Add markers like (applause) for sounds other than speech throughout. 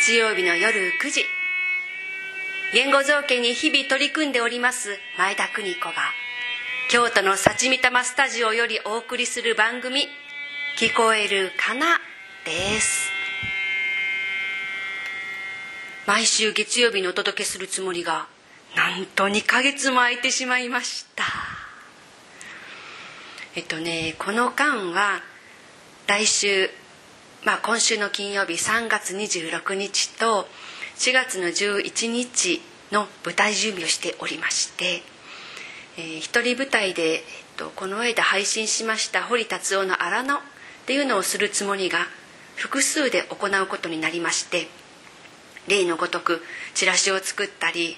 月曜日の夜9時。言語造形に日々取り組んでおります前田邦子が京都の幸見玉スタジオよりお送りする番組「聞こえるかな」です。毎週月曜日にお届けするつもりがなんと2ヶ月も空いてしまいました。えっとねこの間は来週まあ今週の金曜日3月26日と4月の11日の舞台準備をしておりましてえー、一人舞台で、えっと、この間配信しました堀達夫の「荒野」っていうのをするつもりが複数で行うことになりまして例のごとくチラシを作ったり、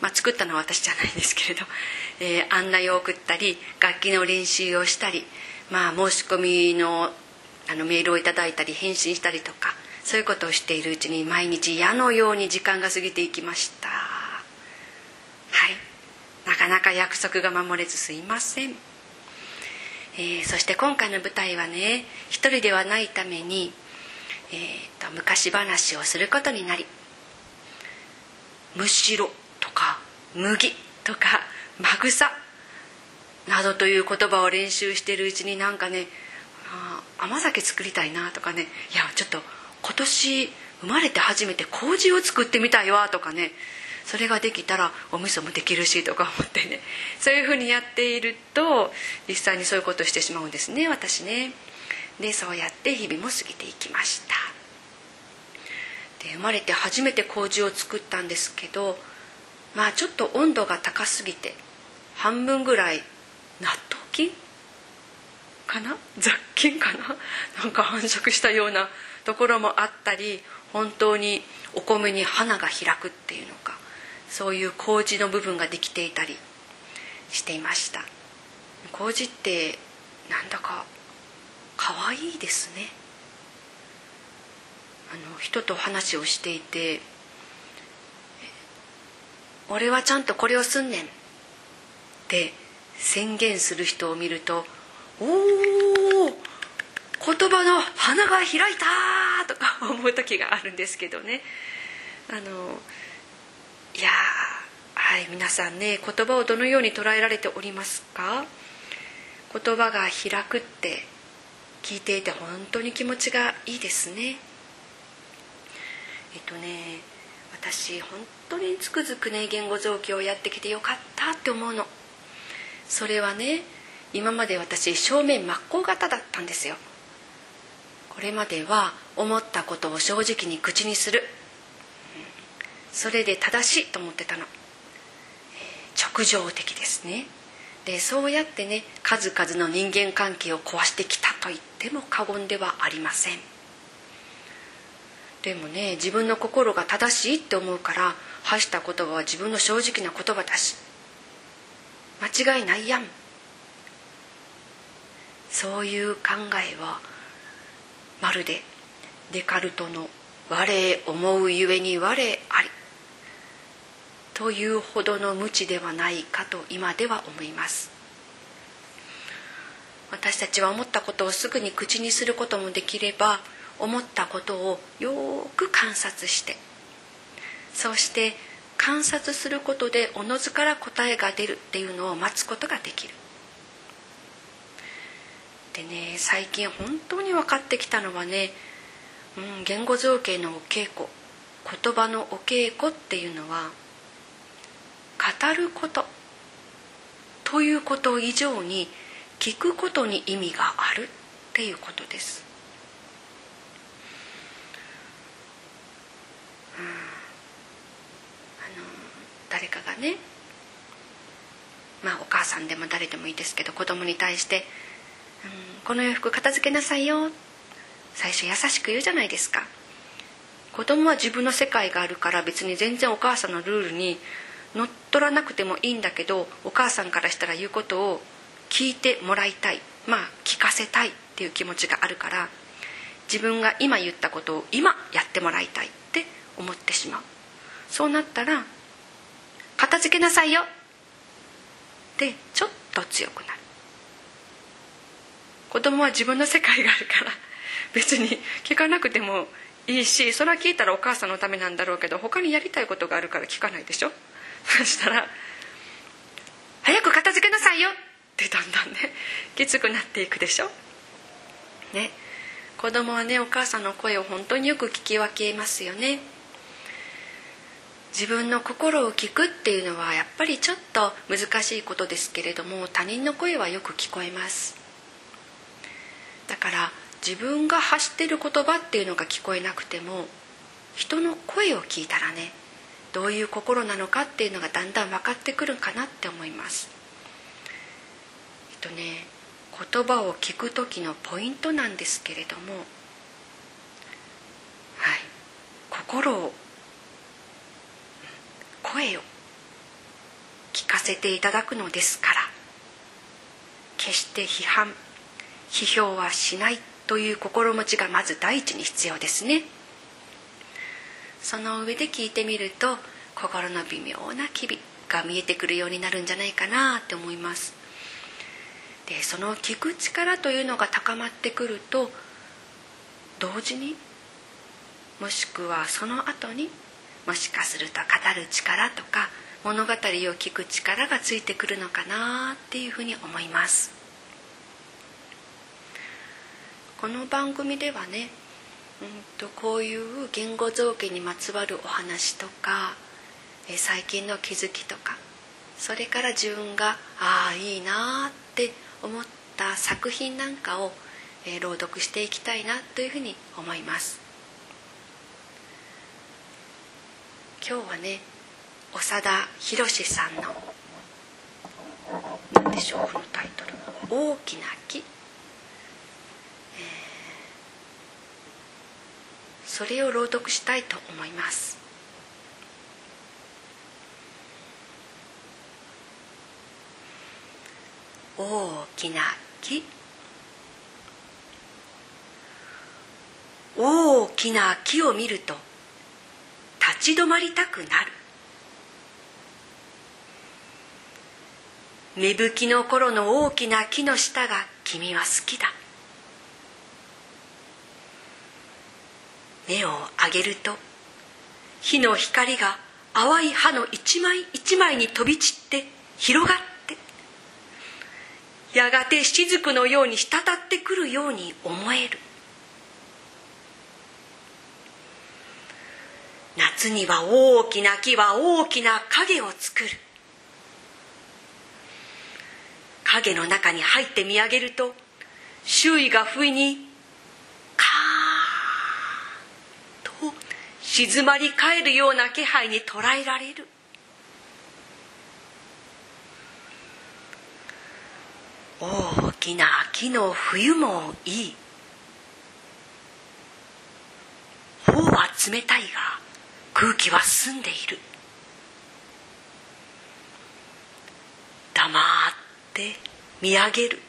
まあ、作ったのは私じゃないんですけれど、えー、案内を送ったり楽器の練習をしたり、まあ、申し込みのあのメールをいただいたり返信したりとかそういうことをしているうちに毎日矢のように時間が過ぎていきました。はい。なかなか約束が守れずすいません、えー、そして今回の舞台はね一人ではないために、えーと、昔話をすることになり「むしろ」とか「麦」とか「まぐさ」などという言葉を練習しているうちになんかね甘酒作りたいなとかねいやちょっと今年生まれて初めて麹を作ってみたいわとかねそれができたらお味噌もできるしとか思ってね (laughs) そういうふうにやっていると実際にそういうことをしてしまうんですね私ね。でそうやって日々も過ぎていきました。で生まれて初めて麹を作ったんですけどまあちょっと温度が高すぎて半分ぐらい納豆菌かな？雑菌かな？(laughs) なんか繁殖したようなところもあったり本当にお米に花が開くっていうのかそういう麹の部分ができていたりしていました。麹ってなんだか可愛いですね。あの人と話をしていて「俺はちゃんとこれをすんねん」って宣言する人を見ると「おお言葉の花が開いた!」とか (laughs) 思う時があるんですけどね。あのいやはい皆さんね言葉をどのように捉えられておりますか？言葉が開くって聞いていて本当に気持ちがいいですね。えっとね私本当につくづくね言語造形をやってきてよかったって思うの。それはね今まで私正面真っ向型だったんですよ。これまでは思ったことを正直に口にする。それで正しいと思ってたの。直情的ですね。でそうやってね数々の人間関係を壊してきたと言っても過言ではありません。でもね自分の心が正しいって思うから発した言葉は自分の正直な言葉だし間違いないやん。そういう考えはまるでデカルトの「我思うゆえに我あり」というほどの無知ではないかと今では思います。私たちは思ったことをすぐに口にすることもできれば思ったことをよく観察してそうして観察することでおのずから答えが出るっていうのを待つことができる。でね最近本当に分かってきたのはね、うん、言語造形のお稽古言葉のお稽古っていうのは語ることということ以上に聞くことに意味があるっていうことです。うん、あの誰かがねまあお母さんでも誰でもいいですけど子供に対して「、この洋服片付けなさいよ」最初優しく言うじゃないですか。子供は自分の世界があるから別に全然お母さんのルールに乗っ取らなくてもいいんだけどお母さんからしたら言うことを聞いてもらいたい。まあ聞かせたいっていう気持ちがあるから自分が今言ったことを今やってもらいたいって思ってしまう。そうなったら「片付けなさいよ」ってちょっと強くなる。子供は自分の世界があるから。(laughs) 別に聞かなくてもいいしそれは聞いたらお母さんのためなんだろうけど他にやりたいことがあるから聞かないでしょ？(laughs) そしたら「早く片付けなさいよ!」ってだんだんね (laughs) きつくなっていくでしょ？ね。子供はねお母さんの声を本当によく聞き分けますよね。自分の心を聞くっていうのはやっぱりちょっと難しいことですけれども他人の声はよく聞こえます。だから自分が発してる言葉っていうのが聞こえなくても人の声を聞いたらねどういう心なのかっていうのがだんだん分かってくるかなって思います。えっとね言葉を聞く時のポイントなんですけれどもはい心を声を聞かせていただくのですから決して批判批評はしないという心持ちがまず第一に必要ですね。その上で聞いてみると心の微妙な機微が見えてくるようになるんじゃないかなって思います。でその聞く力というのが高まってくると同時にもしくはその後にもしかすると語る力とか物語を聞く力がついてくるのかなっていうふうに思います。この番組ではね、うんと、こういう言語造形にまつわるお話とかえ最近の気づきとかそれから自分がああいいなって思った作品なんかを、え朗読していきたいなというふうに思います。今日はね長田博さんの何でしょうこのタイトル「大きな木」それを朗読したいと思います。大きな木。大きな木を見ると立ち止まりたくなる。芽吹きの頃の大きな木の下が君は好きだ。目を上げると火の光が淡い葉の一枚一枚に飛び散って広がってやがて雫のように滴ってくるように思える。夏には大きな木は大きな影を作る。影の中に入って見上げると周囲が不意にカーッと静まり返るような気配に捉えられる。大きな木の冬もいい。頬は冷たいが空気は澄んでいる。黙って見上げる。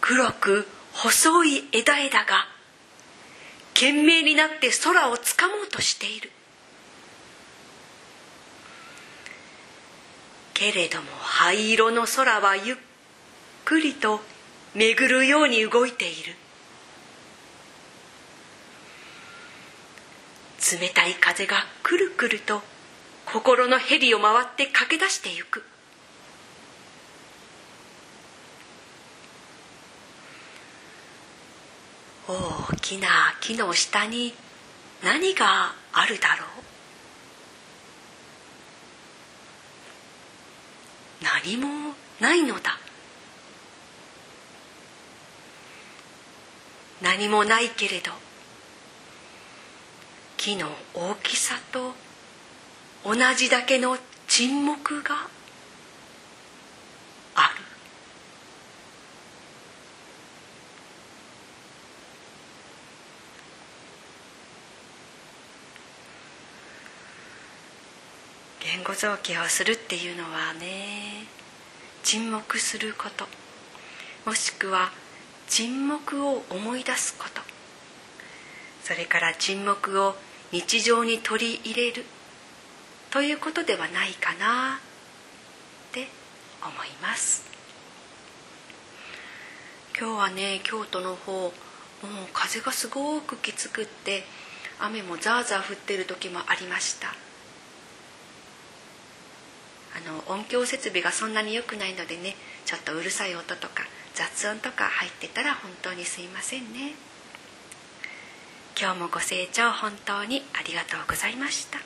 黒く細い枝枝が懸命になって空をつかもうとしている。けれども灰色の空はゆっくりと巡るように動いている。冷たい風がくるくると心の蛇を回って駆け出してゆく。大きな木の下に何があるだろう？何もないのだ。何もないけれど木の大きさと同じだけの沈黙がある言語造形をするっていうのはね沈黙することもしくは沈黙を思い出すこと。それから沈黙を日常に取り入れる。ということではないかなって思います。今日はね京都の方もう風がすごくきつくって雨もザーザー降ってる時もありました。あの音響設備がそんなに良くないのでねちょっとうるさい音とか雑音とか入ってたら本当にすいませんね。今日もご清聴本当にありがとうございました。